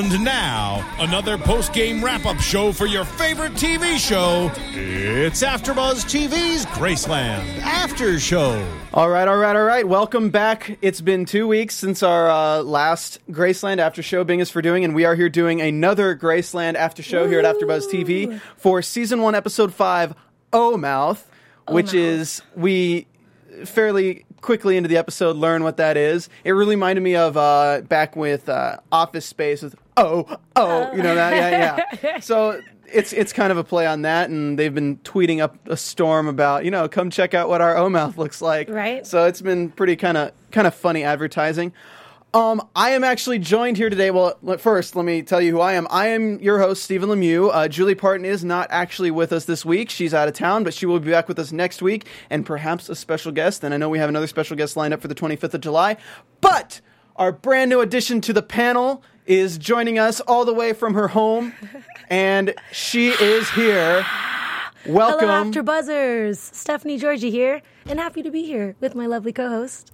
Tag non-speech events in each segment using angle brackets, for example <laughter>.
And now, another post-game wrap-up show for your favorite TV show. It's AfterBuzz TV's Graceland After Show. All right, all right, all right. Welcome back. It's been two weeks since our uh, last Graceland after show Bing is for doing, and we are here doing another Graceland after show here at AfterBuzz TV for season one, episode five, O Mouth, which is we fairly quickly into the episode learn what that is. It really reminded me of uh, back with uh, Office Space with oh oh, you know that yeah yeah. <laughs> So it's it's kind of a play on that, and they've been tweeting up a storm about you know come check out what our O mouth looks like. Right. So it's been pretty kind of kind of funny advertising. Um, I am actually joined here today. Well, first, let me tell you who I am. I am your host, Stephen Lemieux. Uh, Julie Parton is not actually with us this week. She's out of town, but she will be back with us next week, and perhaps a special guest. And I know we have another special guest lined up for the 25th of July. But our brand new addition to the panel is joining us all the way from her home, <laughs> and she is here. Welcome. Hello, After Buzzers. Stephanie Georgie here, and happy to be here with my lovely co-host.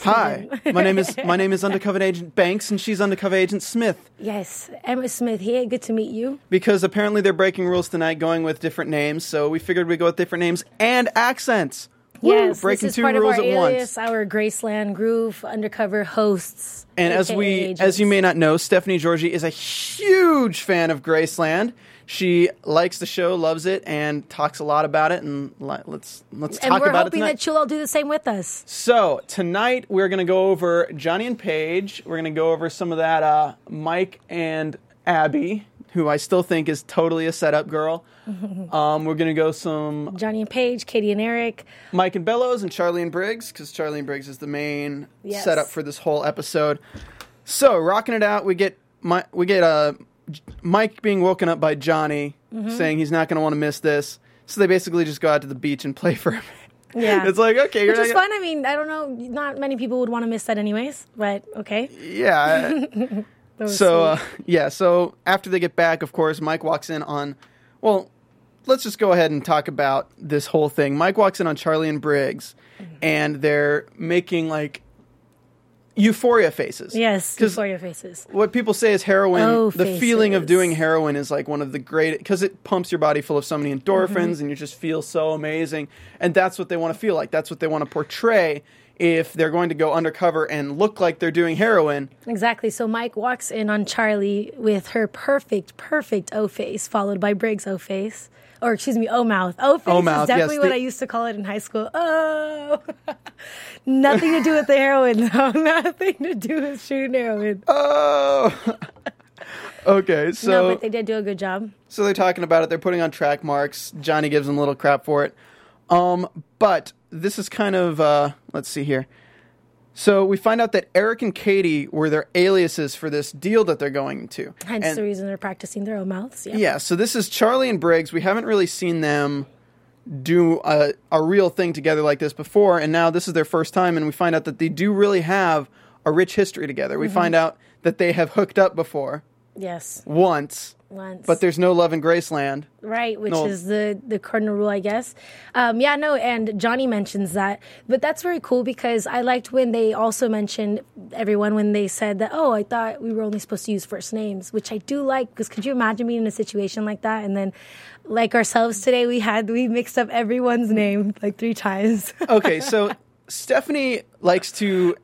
Hi, my name is <laughs> my name is Undercover Agent Banks, and she's Undercover Agent Smith. Yes, Emma Smith here. Good to meet you. because apparently they're breaking rules tonight, going with different names. So we figured we'd go with different names and accents. Woo, yes, breaking this is two part rules of our at alias, once. our Graceland Groove undercover hosts. And as we, agents. as you may not know, Stephanie Georgie is a huge fan of Graceland. She likes the show, loves it, and talks a lot about it. And let's let's and talk we're hoping that you'll all do the same with us. So tonight we're going to go over Johnny and Paige. We're going to go over some of that uh, Mike and Abby, who I still think is totally a setup girl. <laughs> um, we're going to go some Johnny and Paige, Katie and Eric. Mike and Bellows and Charlie and Briggs because Charlie and Briggs is the main Yes. setup for this whole episode. So rocking it out, we get my, we get uh, J- Mike being woken up by Johnny Mm-hmm. saying he's not going to want to miss this. So they basically just go out to the beach and play for a him. Yeah. <laughs> it's like okay, you're Which is gonna- fun. I mean, I don't know. Not many people would want to miss that, anyways. But okay. Yeah. <laughs> So uh, yeah, so after they get back, of course, Mike walks in on. Well, let's just go ahead and talk about this whole thing. Mike walks in on Charlie and Briggs, Mm-hmm. and they're making like euphoria faces. Yes, Euphoria faces. What people say is heroin. Oh, the feeling of doing heroin is like one of the great because it pumps your body full of so many endorphins, Mm-hmm. and you just feel so amazing. And that's what they want to feel like. That's what they want to portray. If they're going to go undercover and look like they're doing heroin, Exactly. So Mike walks in on Charlie with her perfect, perfect O face, followed by Briggs O face. Or excuse me, O mouth. O face O-mouth, is definitely yes, what the- I used to call it in high school. Oh, <laughs> nothing to do with the heroin, though. <laughs> Nothing to do with shooting heroin. Oh. <laughs> okay, so no, but they did do a good job. so they're talking about it. They're putting on track marks. Johnny gives them a little crap for it. Um, but this is kind of uh, let's see here. So we find out that Eric and Katie were their aliases for this deal that they're going to. Hence And- the reason they're practicing their own mouths. Yeah. yeah, so this is Charlie and Briggs. We haven't really seen them do a, a real thing together like this before, and now this is their first time, and we find out that they do really have a rich history together. Mm-hmm. We find out that they have hooked up before Yes. once, Once. but there's no love in Graceland. right which No. is the the cardinal rule i guess um, yeah no and johnny mentions that but that's very cool because i liked when they also mentioned everyone when they said that oh i thought we were only supposed to use first names which i do like because could you imagine being in a situation like that and then like ourselves today we had we mixed up everyone's name like three times <laughs> Okay, so Stephanie likes to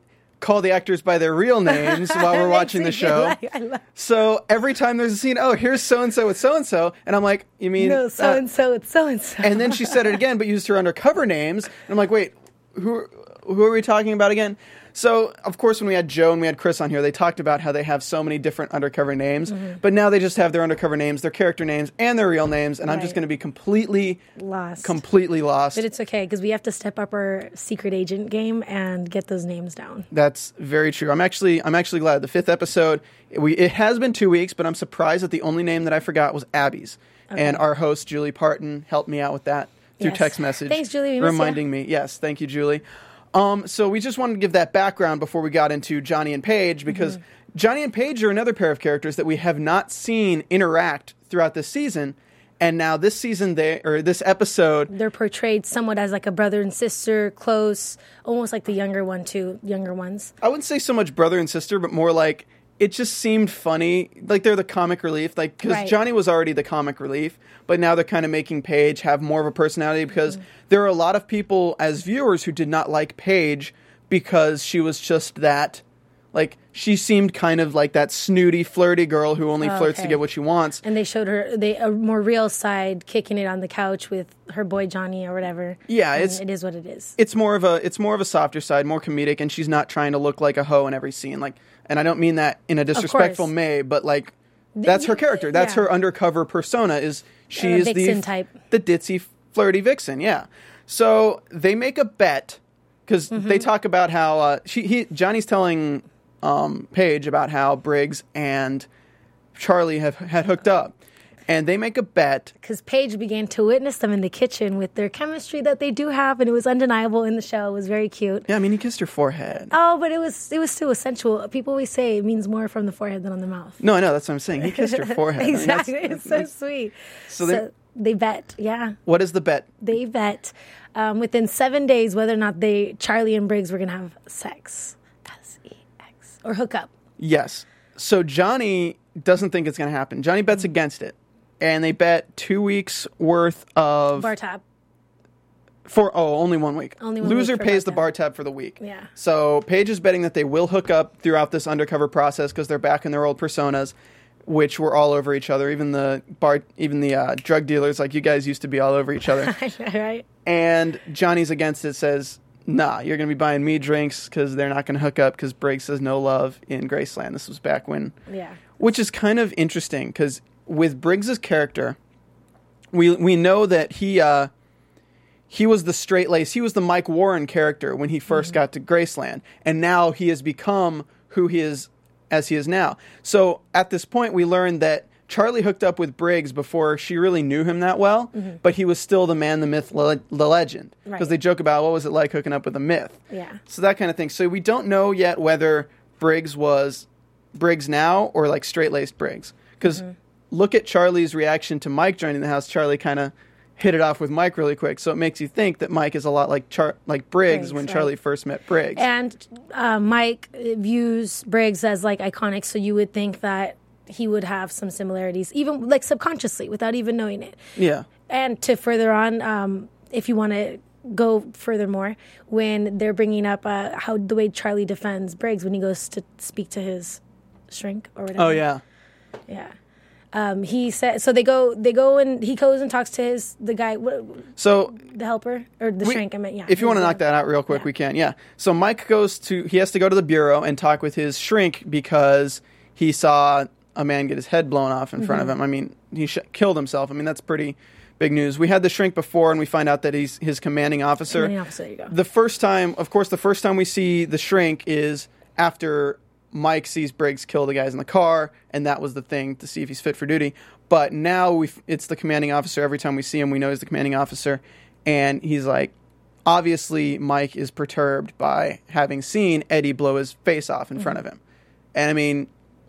call the actors by their real <laughs> names while we're watching the show. like- love- So every time there's a scene, oh, here's so and so with so and so, and I'm like, you mean no so and so it's so and so and then she said it again, but used her undercover names. And I'm like, wait, who who are we talking about again? So, of course, when we had Joe and we had Chris on here, they talked about how they have so many different undercover names, Mm-hmm. but now they just have their undercover names, their character names, and their real names, and I'm just going to be completely Lost. completely lost. but it's okay because we have to step up our secret agent game and get those names down. That's very true. I'm actually I'm actually glad. The fifth episode, we it has been two weeks, but I'm surprised that the only name that I forgot was Abby's, and our host Julie Parton helped me out with that through Yes. text message. Thanks, Julie. We miss ya. reminding me. Yes, thank you, Julie. Um, so we just wanted to give that background before we got into Johnny and Paige because Mm-hmm. Johnny and Paige are another pair of characters that we have not seen interact throughout this season. And now this season, they or this episode, They're portrayed somewhat as like a brother and sister, close, almost like the younger one too, younger ones. I wouldn't say so much brother and sister, but more like it just seemed funny. Like they're the comic relief. Like because Right. Johnny was already the comic relief, but now they're kind of making Paige have more of a personality because Mm-hmm. there are a lot of people as viewers who did not like Paige because she was just that. Like she seemed kind of like that snooty, flirty girl who only flirts to Oh, get what she wants. And they showed her they a more real side, kicking it on the couch with her boy Johnny or whatever. Yeah, it's- it is what it is. it's more of a it's more of a softer side, more comedic, and she's not trying to look like a hoe in every scene. Like, and I don't mean that in a disrespectful way, but like that's her character. That's yeah. her undercover persona. Is she Uh, is the vixen type. the ditzy, flirty vixen? Yeah. So they make a bet because Mm-hmm. they talk about how uh, she he Johnny's telling um, Paige about how Briggs and Charlie have had hooked up, and they make a bet Because Paige began to witness them in the kitchen with their chemistry that they do have, and it was undeniable in the show. It was very cute. Yeah, I mean, he kissed her forehead. Oh, but it was it was still sensual. People always say it means more from the forehead than on the mouth. No, I know that's what I'm saying. He kissed her <laughs> forehead. I mean, that's- exactly, it's so sweet. So So, they- they bet, yeah, What is the bet? they bet um, within seven days whether or not they Charlie and Briggs were gonna have sex, S E X, or hook up. Yes. So Johnny doesn't think it's going to happen. Johnny bets against it. And they bet two weeks worth of Bar tab. for oh only one week. Only one Loser week pays bar the bar tab for the week. Yeah. So Paige is betting that they will hook up throughout this undercover process because they're back in their old personas, which were all over each other. Even the bar, even the uh, drug dealers, like you guys used to be all over each other. <laughs> right? and Johnny's against it. Says, "Nah, you're going to be buying me drinks because they're not going to hook up because Briggs says no love in Graceland." This was back when Yeah. which is kind of interesting because with Briggs's character, we we know that he uh, he was the straight lace, he was the Mike Warren character when he 1st got to Graceland, and now he has become who he is as he is now. So at this point, we learned that. Charlie hooked up with Briggs before she really knew him that well, but he was still the man, the myth, le- the legend. Because Right. they joke about what was it like hooking up with a myth. Yeah. So that kind of thing. So we don't know yet whether Briggs was Briggs now or like straight laced Briggs. Because Mm-hmm. Look at Charlie's reaction to Mike joining the house. Charlie kind of hit it off with Mike really quick. So it makes you think that Mike is a lot like Char- like Briggs, Briggs, when right. Charlie first met Briggs. And uh, Mike views Briggs as like iconic, so you would think that he would have some similarities, even like subconsciously, without even knowing it. yeah. And to further on, um, if you want to go furthermore, when they're bringing up uh, how the way Charlie defends Briggs when he goes to speak to his shrink or whatever. Oh yeah. yeah. Um, he said so. They go. They go and he goes and talks to his the guy, what, So the helper or the we- shrink. I mean, yeah. if you want to knock that out real quick, we can. Yeah. So Mike goes to he has to go to the bureau and talk with his shrink because he saw a man get his head blown off in front Mm-hmm. of him. I mean, he sh- killed himself. I mean, that's pretty big news. We had the shrink before, and we find out that he's his commanding officer. Commanding officer, there you go. The first time, of course, the first time we see the shrink is after Mike sees Briggs kill the guys in the car, and that was the thing to see if he's fit for duty. But now we it's the commanding officer. Every time we see him, we know he's the commanding officer, and he's like, obviously, Mike is perturbed by having seen Eddie blow his face off in front mm-hmm. of him, and I mean,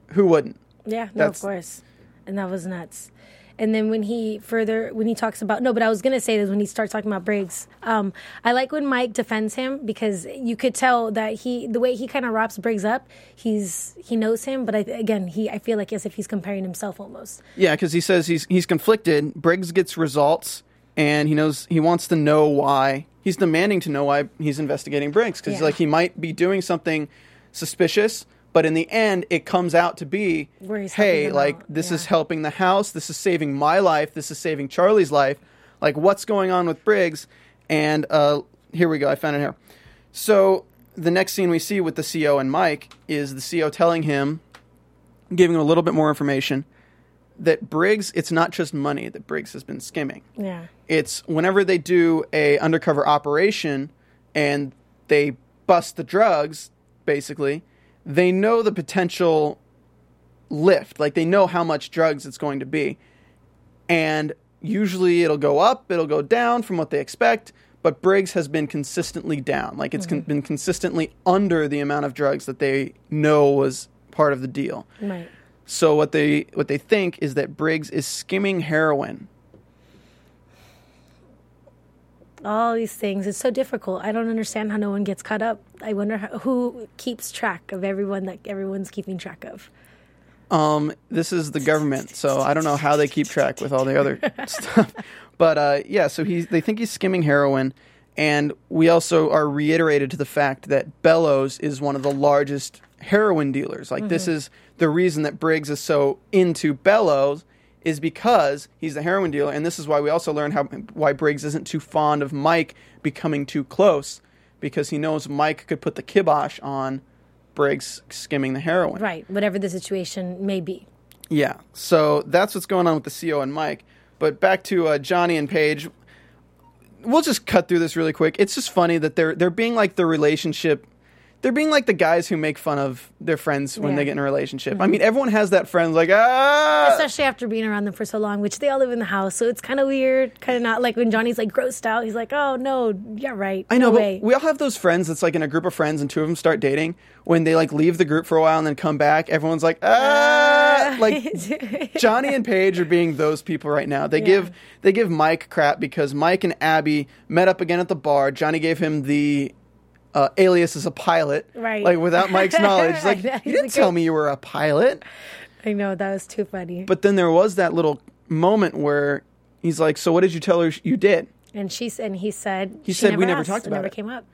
who wouldn't? Yeah, no, of course. And that was nuts. And then when he further when he talks about no, but I was gonna say this when he starts talking about Briggs. Um, I like when Mike defends him because you could tell that he the way he kind of wraps Briggs up, he's he knows him, but I, again he I feel like as if he's comparing himself almost. Yeah, because he says he's he's conflicted. Briggs gets results, and he knows he wants to know why. He's demanding to know why he's investigating Briggs because Yeah. like he might be doing something suspicious, but in the end, it comes out to be, Where he's helping hey, like out, this yeah. is helping the house. This is saving my life. This is saving Charlie's life. Like what's going on with Briggs? And uh, here we go. I found it here. So the next scene we see with the CO and Mike is the CO telling him, giving him a little bit more information, that Briggs, it's not just money that Briggs has been skimming. Yeah. It's whenever they do a undercover operation and they bust the drugs, basically, they know the potential lift. Like they know how much drugs it's going to be. And usually it'll go up, it'll go down from what they expect, but Briggs has been consistently down. Like it's con- mm-hmm. been consistently under the amount of drugs that they know was part of the deal. Right. So what they what they think is that Briggs is skimming heroin. All these things. It's so difficult. I don't understand how no one gets caught up. I wonder how, who keeps track of everyone that everyone's keeping track of. Um, this is the government, so I don't know how they keep track with all the other <laughs> stuff. But uh, yeah, so he they think he's skimming heroin, and we also are reiterated to the fact that Bellows is one of the largest heroin dealers. Like this is the reason that Briggs is so into Bellows is because he's the heroin dealer, and this is why we also learn how why Briggs isn't too fond of Mike becoming too close because he knows Mike could put the kibosh on Briggs skimming the heroin. Right. Whatever the situation may be. Yeah. So that's what's going on with the CO and Mike. But back to uh, Johnny and Paige. We'll just cut through this really quick. It's just funny that they're they're being like the relationship. They're being like the guys who make fun of their friends when Yeah. they get in a relationship. I mean, everyone has that friend like ah. Especially after being around them for so long, which they all live in the house. So it's kind of weird. Kind of not like when Johnny's like grossed out. He's like, oh, no, yeah, right. I know, no but way. we all have those friends that's like in a group of friends and two of them start dating. When they like leave the group for a while and then come back, everyone's like, ah, like <laughs> Johnny and Paige are being those people right now. They give they give Mike crap because Mike and Abby met up again at the bar. Johnny gave him the uh, alias as a pilot, Right. Like without Mike's knowledge, <laughs> like you didn't tell me you were a pilot. I know, that was too funny. But then there was that little moment where he's like, "So what did you tell her you did?" And she and he said He she said we never asked. talked It about never it. came up,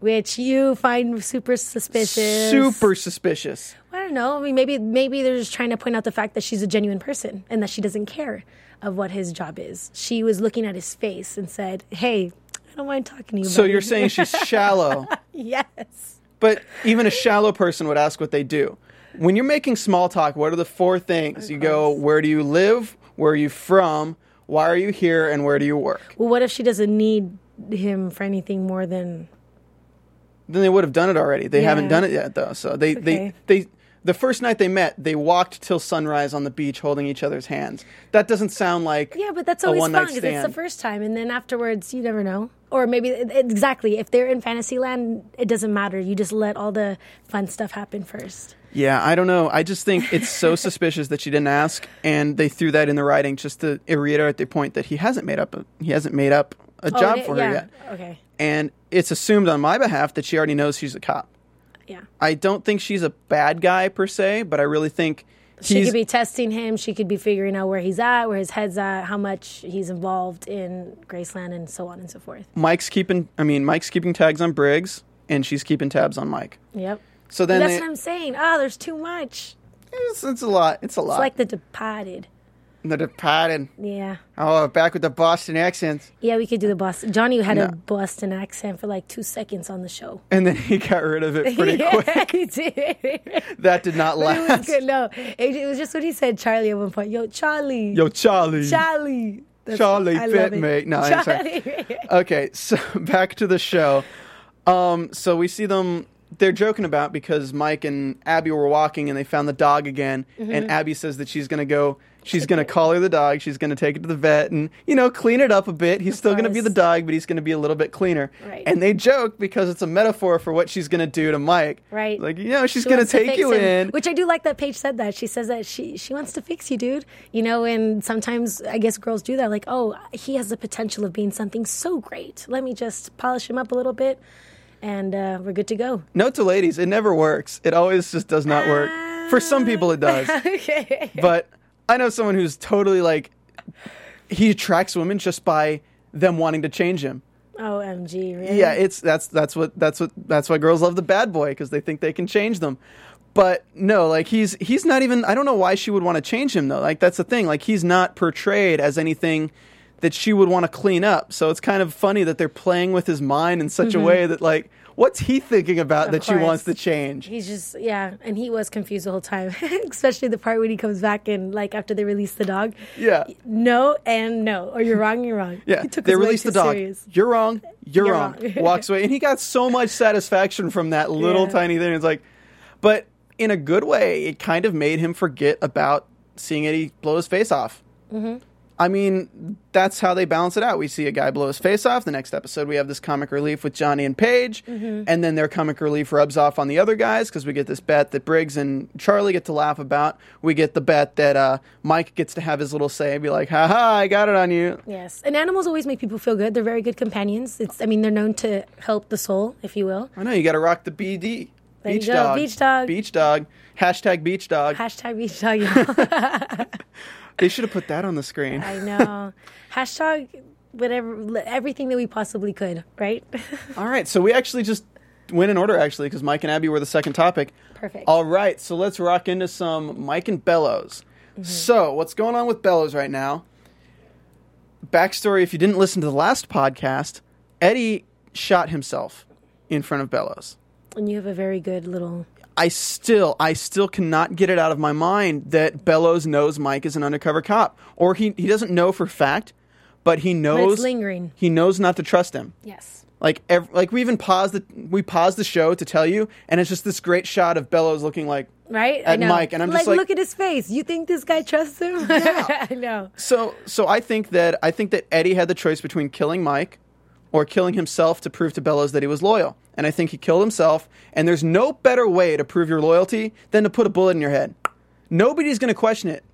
which you find super suspicious. Super suspicious. I don't know. I mean, maybe maybe they're just trying to point out the fact that she's a genuine person and that she doesn't care of what his job is. She was looking at his face and said, "Hey, don't mind talking to you." So buddy." you're saying she's <laughs> shallow. yes? But even a shallow person would ask what they do. When you're making small talk, what are the four things? You go, where do you live? Where are you from? Why are you here? And where do you work? Well, what if she doesn't need him for anything more than? Then they would have done it already. They haven't done it yet, though. So they, Okay. they, they, the first night they met, they walked till sunrise on the beach holding each other's hands. That doesn't sound like Yeah, but that's always fun because it's the first time, and then afterwards, you never know. Or maybe exactly if they're in Fantasyland, it doesn't matter. You just let all the fun stuff happen first. Yeah, I don't know. I just think it's so <laughs> suspicious that she didn't ask, and they threw that in the writing just to reiterate the point that he hasn't made up. A, he hasn't made up a Oh, job it- for yeah. her yet, Okay. and it's assumed on my behalf that she already knows she's a cop. Yeah. I don't think she's a bad guy per se, but I really think She could be testing him. She could be figuring out where he's at, where his head's at, how much he's involved in Graceland, and so on and so forth. Mike's keeping. I mean, Mike's keeping tags on Briggs, and she's keeping tabs on Mike. Yep. So then That's they, what I'm saying. Ah, there's too much. it's, it's a lot. It's a lot. It's like The Departed. The Departed. Yeah. Oh, back with the Boston accent, Yeah, we could do the Boston. Johnny had No. a Boston accent for like two seconds on the show. and then he got rid of it <laughs> pretty yeah, quick. he did. <laughs> That did not it last. good. No, it, it was just what he said, Charlie, at one point. Yo, Charlie. Yo, Charlie. Charlie. That's- Charlie fit it. me. No, I'm sorry. Charlie. <laughs> Okay, so back to the show. Um, so we see them. They're joking about because Mike and Abby were walking and they found the dog again. Mm-hmm. And Abby says that she's gonna go. She's gonna collar the dog. She's gonna take it to the vet and you know clean it up a bit. He's still gonna be the dog, but he's gonna be a little bit cleaner. Right. And they joke because it's a metaphor for what she's gonna do to Mike. Right. Like you know she's She gonna take you him. in. Which I do like that Paige said that. She says that she she wants to fix you, dude. You know, and sometimes I guess girls do that. Like, oh, he has the potential of being something so great. Let me just polish him up a little bit, and uh, we're good to go. Note to ladies, it never works. It always just does not work. For some people, it does. <laughs> okay. but I know someone who's totally like he attracts women just by them wanting to change him. OMG, really? Yeah, it's that's that's what that's what that's why girls love the bad boy because they think they can change them. But no, like he's he's not even I don't know why she would want to change him though. Like that's the thing. Like he's not portrayed as anything that she would want to clean up. So it's kind of funny that they're playing with his mind in such a mm-hmm. way that like what's he thinking about Of that she wants to change? He's just yeah, and he was confused the whole time, <laughs> especially the part when he comes back and like after they release the dog. Yeah. No and no, or you're wrong, you're wrong. Yeah, He took they released the dog. serious. You're wrong. You're, You're wrong. wrong. Walks away, and he got so much <laughs> satisfaction from that little Yeah. tiny thing. It's like, but in a good way, it kind of made him forget about seeing Eddie blow his face off. Mm-hmm. I mean, that's how they balance it out. We see a guy blow his face off. The next episode, we have this comic relief with Johnny and Paige, Mm-hmm. and then their comic relief rubs off on the other guys because we get this bet that Briggs and Charlie get to laugh about. We get the bet that uh, Mike gets to have his little say and be like, "Ha ha, I got it on you." Yes, and animals always make people feel good. They're very good companions. It's I mean they're known to help the soul, if you will. I know you got to rock the BD. There beach dog. beach dog. Beach dog. Hashtag beach dog. Hashtag beach dog. <laughs> <laughs> They should have put that on the screen. I know. <laughs> Hashtag whatever everything that we possibly could. Right. <laughs> All right, so we actually just went in order actually because Mike and Abby were the second topic. Perfect. All right, so let's rock into some Mike and Bellows. Mm-hmm. So what's going on with Bellows right now? Backstory: If you didn't listen to the last podcast, Eddie shot himself in front of Bellows. and you have a very good little. I still, I still cannot get it out of my mind that Bellows knows Mike is an undercover cop, or he he doesn't know for fact, but he But knows it's lingering. he knows not to trust him. Yes. Like, ev- like we even paused the we paused the show to tell you, and it's just this great shot of Bellows looking like Right. At. Mike, and I'm just like- look at his face. You think this guy trusts him? <laughs> Yeah. I know. so. So I think that I think that Eddie had the choice between killing Mike or killing himself to prove to Bellows that he was loyal, and I think he killed himself. And there's no better way to prove your loyalty than to put a bullet in your head. Nobody's going to question it.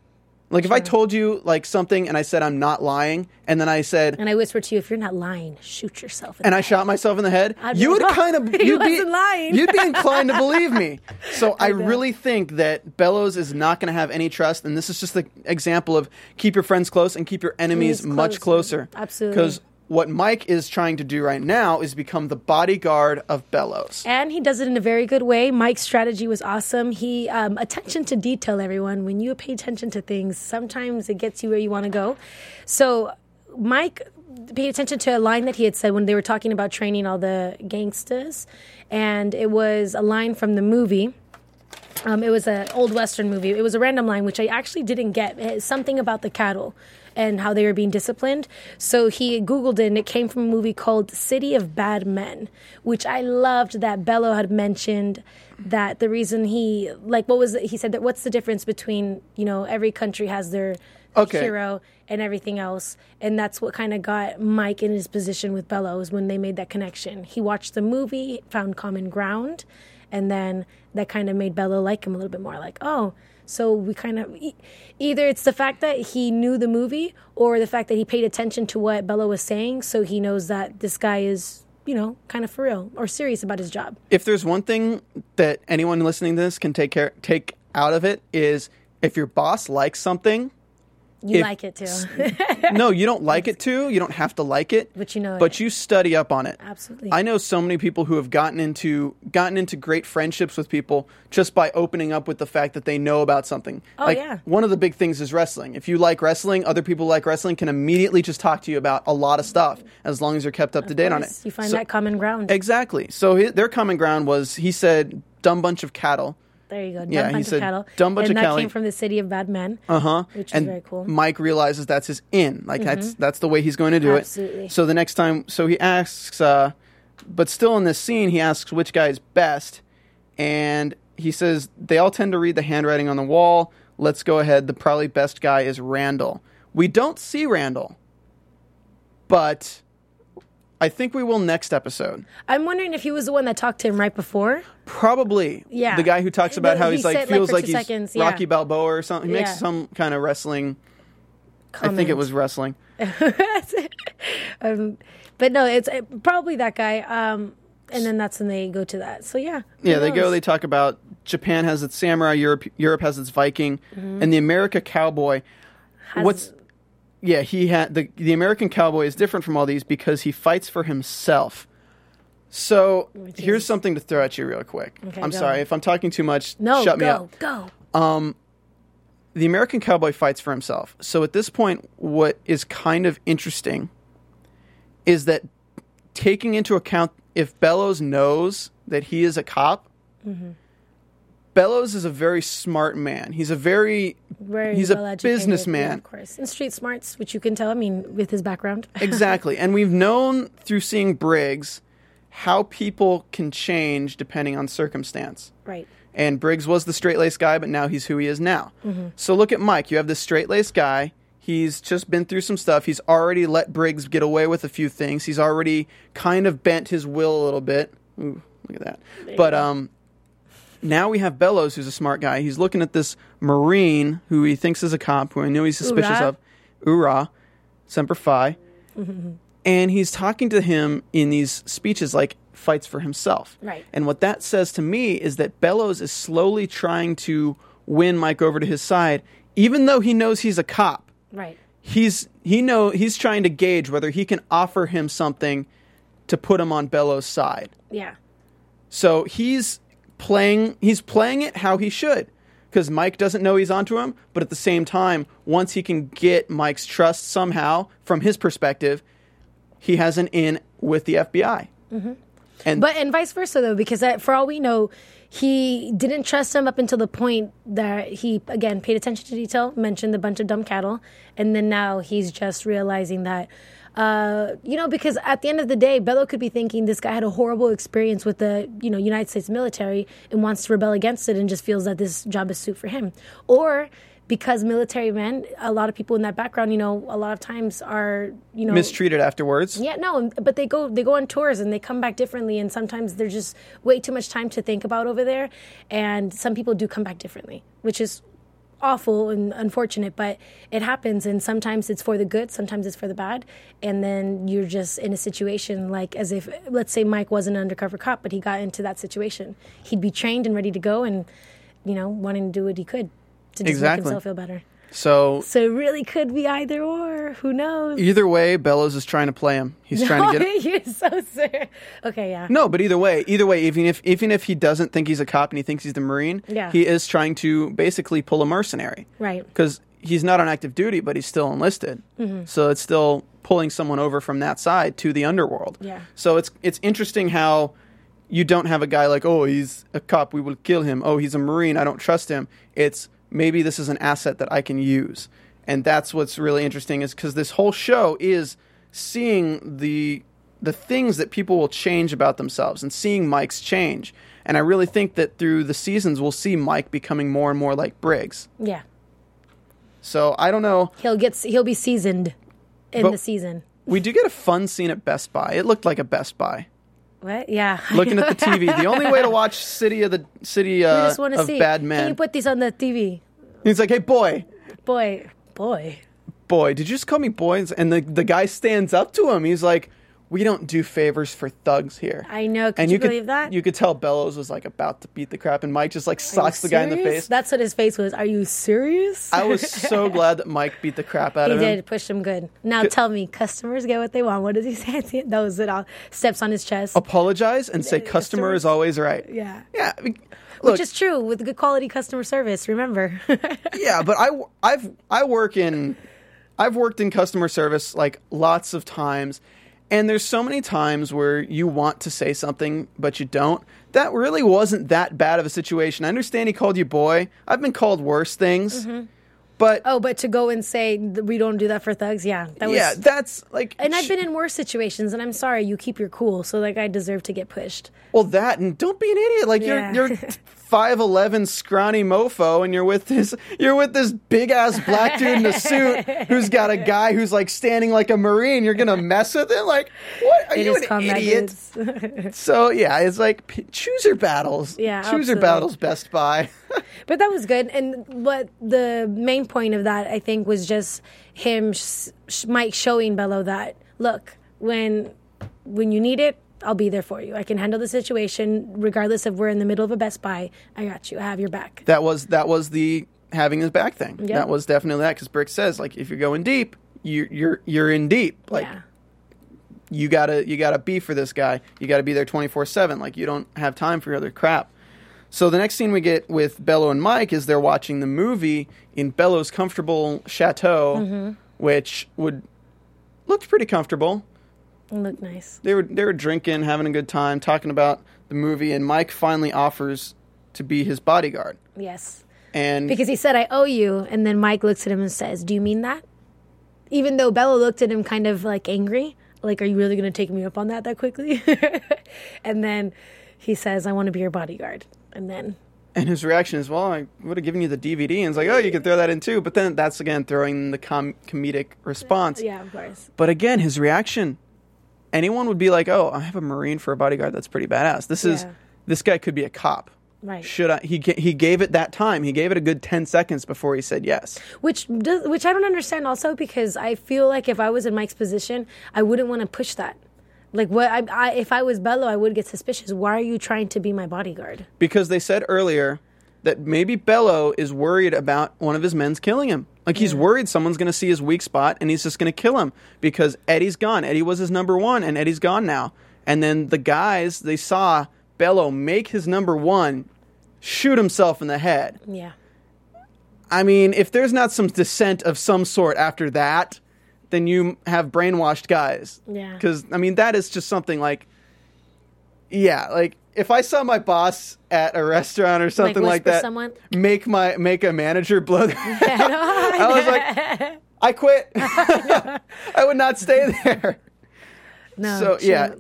Like if I told you like something and I said I'm not lying, and then I said And I whispered to you, if you're not lying, shoot yourself. in and I head. shot myself in the head, I'd you would like, kind of you'd be lying. you'd be inclined to believe me. <laughs> So I, know. really think that Bellows is not going to have any trust, and this is just the example of keep your friends close and keep your enemies Enemies much closer. closer. Absolutely. Because what Mike is trying to do right now is become the bodyguard of Bellows. And he does it in a very good way. Mike's strategy was awesome. He um, attention to detail. Everyone, when you pay attention to things, sometimes it gets you where you want to go. So Mike paid attention to a line that he had said when they were talking about training all the gangsters, and it was a line from the movie. Um, it was an old western movie. It was a random line, which I actually didn't get. Something about the cattle and how they were being disciplined. So he Googled it, and it came from a movie called City of Bad Men, which I loved that Bello had mentioned that the reason he, like, what was it? He said that what's the difference between, you know, every country has their Okay. hero and everything else. And that's what kind of got Mike in his position with Bellows when they made that connection. He watched the movie, found common ground, and then that kind of made Bello like him a little bit more. Like, oh, so we kind of either it's the fact that he knew the movie or the fact that he paid attention to what Bello was saying, so he knows that this guy is, you know, kind of for real or serious about his job. If there's one thing that anyone listening to this can take care take out of it is if your boss likes something, You If- like it too. <laughs> no, you don't like it too. You don't have to like it, But you know But it. you study up on it. Absolutely. I know so many people who have gotten into gotten into great friendships with people just by opening up with the fact that they know about something. Oh, like yeah. one of the big things is wrestling. If you like wrestling, other people like wrestling can immediately just talk to you about a lot of stuff as long as you're kept up to date on it. You find So- that common ground. Exactly. So hi their common ground was he said dumb bunch of cattle. There you go. Dumb Yeah, he bunch said, of cattle. "Dumb bunch and of that Cali." came from the city of bad men. Uh huh. Which is very cool. Mm-hmm. Mike realizes that's his in. Like that's that's the way he's going to do it. Absolutely. it. So the next time, so he asks, uh, but still in this scene, he asks which guy is best, and he says they all tend to read the handwriting on the wall. Let's go ahead. The probably best guy is Randall. We don't see Randall, but I think we will next episode. I'm wondering if he was the one that talked to him right before. Probably. Yeah. The guy who talks about how he he's like said, feels for like, he's seconds, yeah. Rocky Balboa or something. He Yeah. makes some kind of wrestling. I think it was wrestling. <laughs> Um, but no, it's uh, probably that guy. Um, and then that's when they go to that. So yeah. Yeah, they go. They talk about Japan has its samurai, Europe Europe has its Viking, Mm-hmm. and the America cowboy. Has- What's yeah? He had the the American cowboy is different from all these because he fights for himself. So here's is- something to throw at you real quick. Okay, I'm go. sorry if I'm talking too much. no shut me go up. go. Um, the American cowboy fights for himself. So at this point, what is kind of interesting is that taking into account if Bellows knows that he is a cop, mm-hmm. Bellows is a very smart man. He's a very Very he's a businessman. yeah, of course, and street smarts, which you can tell. I mean, with his background, <laughs> exactly. And we've known through seeing Briggs how people can change depending on circumstance. right? And Briggs was the straight laced guy, but now he's who he is now. So look at Mike. You have this straight laced guy. He's just been through some stuff. He's already let Briggs get away with a few things. He's already kind of bent his will a little bit. Ooh, look at that. But um, now we have Bellows, who's a smart guy. He's looking at this Marine who he thinks is a cop, who I know he's suspicious Oorah. of. Oorah, Semper Fi. <laughs> and he's talking to him in these speeches like fights for himself. Right. And what that says to me is that Bellows is slowly trying to win Mike over to his side, even though he knows he's a cop. Right. He's he know he's trying to gauge whether he can offer him something to put him on Bellows' side. Yeah. So he's playing he's playing it how he should because Mike doesn't know he's onto him, but at the same time, once he can get Mike's trust somehow from his perspective, he has an in with the FBI. And But and vice versa though, because uh, for all we know, he didn't trust him up until the point that he again paid attention to detail, mentioned a bunch of dumb cattle, and then now he's just realizing that. Uh, you know, because at the end of the day, Bello could be thinking this guy had a horrible experience with the, you know, United States military and wants to rebel against it and just feels that this job is suit for him. Or because military men, a lot of people in that background, you know, a lot of times are, you know, mistreated afterwards. yeah, no, but they go they go on tours and they come back differently, and sometimes there's just way too much time to think about over there, and some people do come back differently, which is awful and unfortunate, but it happens, and sometimes it's for the good, sometimes it's for the bad, and then you're just in a situation like as if let's say Mike wasn't an undercover cop, but he got into that situation, he'd be trained and ready to go, and you know wanting to do what he could to just Exactly. make himself feel better. So So it really could be either or. Who knows? either way, Bellows is trying to play him. He's <laughs> trying to get him. <laughs> You're so serious. Okay, yeah. No, but either way, either way, even if even if he doesn't think he's a cop and he thinks he's the Marine, Yeah. he is trying to basically pull a mercenary. Right. Because he's not on active duty, but he's still enlisted. Mm-hmm. So it's still pulling someone over from that side to the underworld. Yeah. So it's it's interesting how you don't have a guy like, oh, he's a cop, we will kill him. Oh, he's a Marine, I don't trust him. It's maybe this is an asset that I can use. And that's what's really interesting is because this whole show is seeing the the things that people will change about themselves and seeing Mike's change. And I really think that through the seasons we'll see Mike becoming more and more like Briggs. Yeah. So I don't know. He'll get he'll be seasoned in But- the season. We do get a fun scene at Best Buy. It looked like a Best Buy. What? Yeah. <laughs> Looking at the TV, the only way to watch City of the City I uh, just want to of see. Bad Can Men. you put these on the TV? He's like, "Hey, boy, Boy, boy. boy, did you just call me boy?" And the the guy stands up to him. He's like, "We don't do favors for thugs here." I know. Could and you, you, could believe that? you could tell Bellows was like about to beat the crap, and Mike just like socks the guy in the face. That's what his face was. Are you serious? I was so <laughs> glad that Mike beat the crap out he of him. He did push him good. Now tell me, customers get what they want. What does he <laughs> say? That was it all. Steps on his chest. Apologize and say, "Customer is always right." Yeah. Yeah. I mean, Look, Which is true with good quality customer service. Remember. <laughs> yeah, but I I've I work in I've worked in customer service like lots of times and there's so many times where you want to say something but you don't. That really wasn't that bad of a situation. I understand he called you boy. I've been called worse things. Mm-hmm. But oh, but to go and say we don't do that for thugs. Yeah. That was. yeah, that's like And I've been in worse situations, and I'm sorry. You keep your cool, so like I deserve to get pushed. Well, that and don't be an idiot. Like Yeah. you're you're <laughs> five eleven scrawny mofo, and you're with this you're with this big ass black dude in a suit who's got a guy who's like standing like a marine. You're gonna mess with him? Like what? Are It you an idiot? So yeah, it's like p- choose your battles. Yeah, choose your battles. Best Buy. <laughs> But that was good. And what the main point of that, I think, was just him, sh- sh- Mike, showing Bello that look when when you need it, I'll be there for you. I can handle the situation regardless of we're in the middle of a Best Buy. I got you. I have your back. that was that was the having his back thing. Yeah. That was definitely that because Briggs says like if you're going deep, you're you're you're in deep. Like yeah. you gotta you gotta be for this guy. You gotta be there twenty four seven. Like you don't have time for your other crap. So the next scene we get with Bello and Mike is they're watching the movie in Bello's comfortable chateau, Mm-hmm. which would looked pretty comfortable. Look nice. They were they were drinking, having a good time, talking about the movie, and Mike finally offers to be his bodyguard. Yes. And Because he said, I owe you. And then Mike looks at him and says, Do you mean that? Even though Bello looked at him kind of like angry, like, Are you really going to take me up on that that quickly? <laughs> and then he says, I want to be your bodyguard. And then, and his reaction is, "Well, I would have given you the DVD." And it's like, "Oh, you can throw that in too." But then that's again throwing the com- comedic response. yeah, of course. But again, his reaction, anyone would be like, "Oh, I have a Marine for a bodyguard. That's pretty badass." This is Yeah. this guy could be a cop. Right. Should I? He he gave it that time. He gave it a good ten seconds before he said yes. Which does, which I don't understand also because I feel like if I was in Mike's position, I wouldn't want to push that. Like what I, I if I was Bello, I would get suspicious. Why are you trying to be my bodyguard? because they said earlier that maybe Bello is worried about one of his men's killing him. Like he's worried someone's going to see his weak spot and he's just going to kill him because Eddie's gone. Eddie was his number one and Eddie's gone now. And then the guys they saw Bello make his number one shoot himself in the head. Yeah. I mean, if there's not some dissent of some sort after that, then you have brainwashed guys. Yeah. Because I mean, that is just something like, yeah, like if I saw my boss at a restaurant or something like, whisper that, someone? make my make a manager blow their <laughs> head I <laughs> oh was like, I quit. <laughs> I would not stay there. No. so yeah,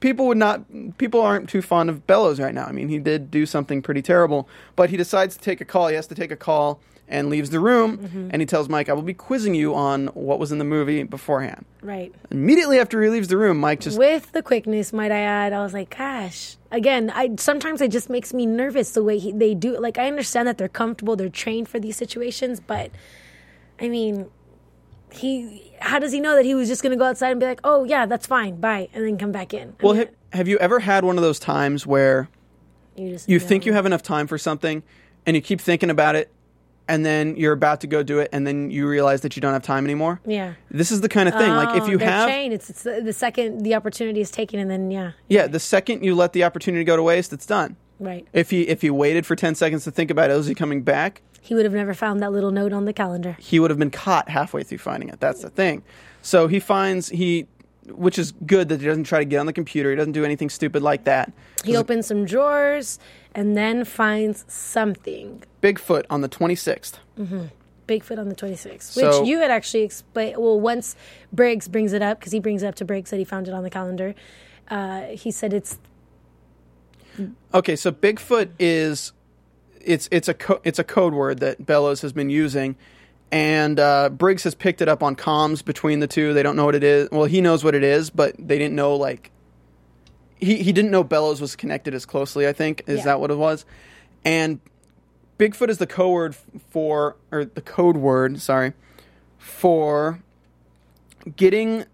people would not. People aren't too fond of Bellows right now. I mean, he did do something pretty terrible, but he decides to take a call. He has to take a call and leaves the room. Mm-hmm. And he tells Mike, "I will be quizzing you on what was in the movie beforehand." Right. Immediately after he leaves the room, Mike just With the quickness, might I add, I was like, gosh. Again, I sometimes it just makes me nervous the way he, they do. it. Like I understand that they're comfortable, they're trained for these situations, but I mean, he. How does he know that he was just going to go outside and be like, "Oh yeah, that's fine, bye," and then come back in? I Well, mean, ha- have you ever had one of those times where you just you think you have enough time for something and you keep thinking about it and then you're about to go do it and then you realize that you don't have time anymore? Yeah. This is the kind of thing. like if Oh, you um, they're have trained, it's, it's the, the second the opportunity is taken, and then yeah, Yeah, the second you let the opportunity go to waste, it's done. right. If he if he waited for 10 seconds to think about it, is he coming back? He would have never found that little note on the calendar. He would have been caught halfway through finding it. That's the thing. So he finds he which is good that he doesn't try to get on the computer. He doesn't do anything stupid like that. He opens some drawers and then finds something. Bigfoot on the 26th. Bigfoot on the 26th, So- which you had actually explained. Well, once Briggs brings it up, because he brings it up to Briggs that he found it on the calendar, uh, he said it's Okay, so Bigfoot is it's it's a co- it's a code word that Bellows has been using, and uh, Briggs has picked it up on comms between the two. They don't know what it is. Well, he knows what it is, but they didn't know like he he didn't know Bellows was connected as closely. I think is Yeah. that what it was, and Bigfoot is the code word for or the code word. Sorry, for getting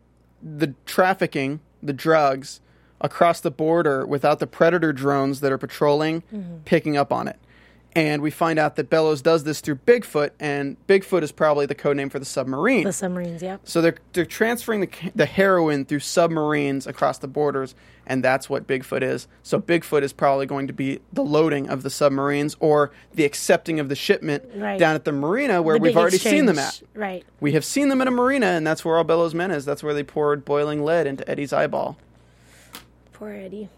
the trafficking, the drugs across the border without the predator drones that are patrolling picking up on it. And we find out that Bellows does this through Bigfoot, and Bigfoot is probably the code name for the submarine. the submarines. Yep. So they're they're transferring the the heroin through submarines across the borders, and that's what Bigfoot is. So Bigfoot is probably going to be the loading of the submarines or the accepting of the shipment Right. down at the marina where The we've already seen them at. Right. We have seen them at a marina, and that's where all Bellows men is. That's where they poured boiling lead into Eddie's eyeball. Poor Eddie.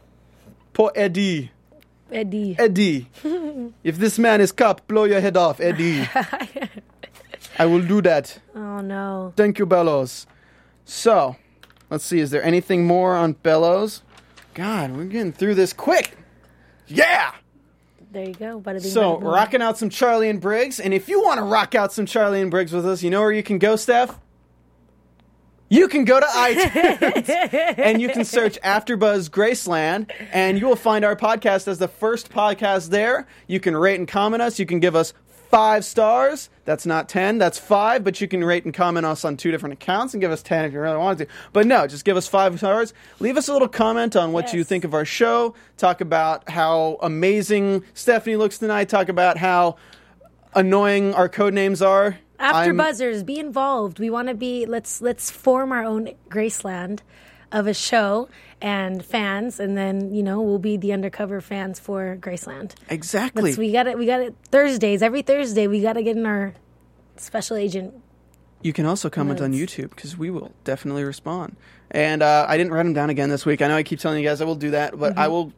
Poor Eddie. Eddie. Eddie. if this man is cup, blow your head off, Eddie. <laughs> I will do that. Oh no. Thank you, Bellows. So, let's see. Is there anything more on Bellows? God, we're getting through this quick. Yeah. There you go. Bada bing, So, bada rocking out some Charlie and Briggs. And if you want to rock out some Charlie and Briggs with us, you know where you can go, Steph? You can go to iTunes <laughs> and you can search AfterBuzz Graceland, and you will find our podcast as the first podcast there. You can rate and comment us. You can give us five stars. That's not ten. That's five. But you can rate and comment us on two different accounts and give us ten if you really wanted to. But no, just give us five stars. Leave us a little comment on what you think of our show. Talk about how amazing Stephanie looks tonight. Talk about how annoying our code names are. After I'm- buzzers, be involved. We want to be. Let's let's form our own Graceland. of a show and fans, and then you know we'll be the undercover fans for Graceland. Exactly. So we got it. We got it Thursdays. Every Thursday, we got to get in our special agent. You can also comment on YouTube because we will definitely respond. And uh, I didn't write them down again this week. I know I keep telling you guys I will do that, but Mm-hmm. I will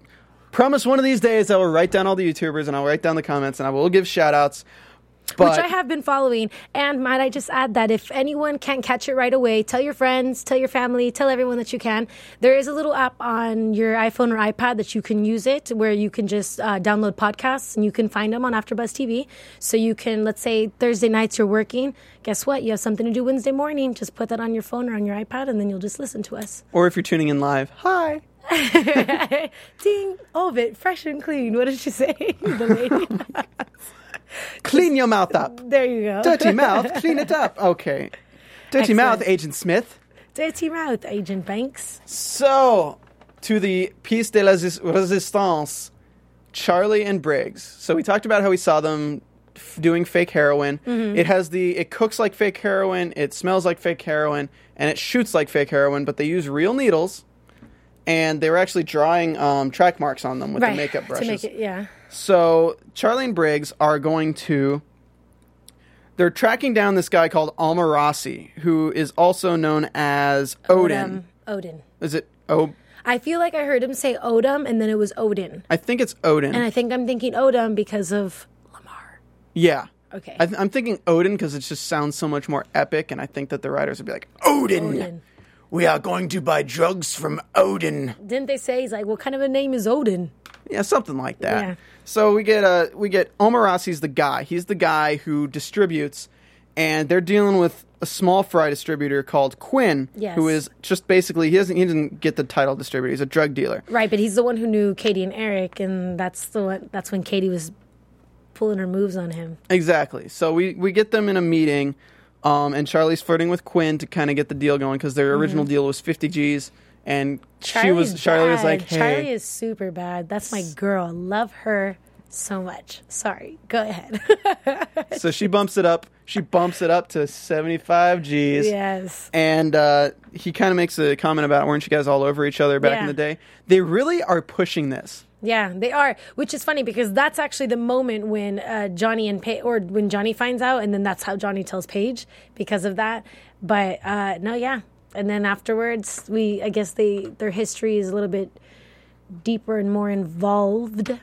promise one of these days I will write down all the YouTubers and I'll write down the comments and I will give shout outs. But which I have been following. And might I just add that if anyone can't catch it right away, tell your friends, tell your family, tell everyone that you can. There is a little app on your iPhone or iPad that you can use it where you can just uh, download podcasts and you can find them on AfterBuzz TV. So you can, let's say Thursday nights you're working. Guess what? You have something to do Wednesday morning. Just put that on your phone or on your iPad, and then you'll just listen to us. or if you're tuning in live, hi. <laughs> Ding! All of it, fresh and clean. What did she say? <laughs> <laughs> Clean your mouth up. there you go. Dirty mouth, clean it up. <laughs> Okay. Dirty mouth, Agent Smith. Dirty mouth, Agent Banks. So, to the piece de la resistance, Charlie and Briggs. So we talked about how we saw them f- doing fake heroin. It has the it cooks like fake heroin, it smells like fake heroin, and it shoots like fake heroin. But they use real needles, and they were actually drawing um, track marks on them with the makeup brushes. To make it, yeah. So Charlie and Briggs are going to. They're tracking down this guy called Almarasi, who is also known as Odin. Odin. Odin. Is it Oh? I feel like I heard him say Odom and then it was Odin. I think it's Odin. And I think I'm thinking Odom because of Lamar. yeah. Okay. I th- I'm thinking Odin because it just sounds so much more epic, and I think that the writers would be like, Odin, Odin. We are going to buy drugs from Odin. Didn't they say he's like, what kind of a name is Odin? Yeah, something like that. Yeah. So we get uh we get Omarasi's the guy. He's the guy who distributes, and they're dealing with a small fry distributor called Quinn, Yes. who is just basically he doesn't he doesn't get the title distributor. He's a drug dealer. Right, but he's the one who knew Katie and Eric, and that's the one. That's when Katie was pulling her moves on him. Exactly. So we we get them in a meeting, um, and Charlie's flirting with Quinn to kind of get the deal going because their original deal was 50 G's, and she Mm-hmm. Was Charlie was bad. like, hey. Charlie is super bad. That's my girl. I Love her so much. Sorry. Go ahead. <laughs> so she bumps it up. She bumps it up to 75 G's. yes. And uh, he kind of makes a comment about weren't you guys all over each other back in Yeah. the day? They really are pushing this. Yeah, they are, which is funny because that's actually the moment when uh, Johnny and or when Johnny finds out, and then that's how Johnny tells Paige because of that. But uh, no, yeah, and then afterwards, we I guess they their history is a little bit deeper and more involved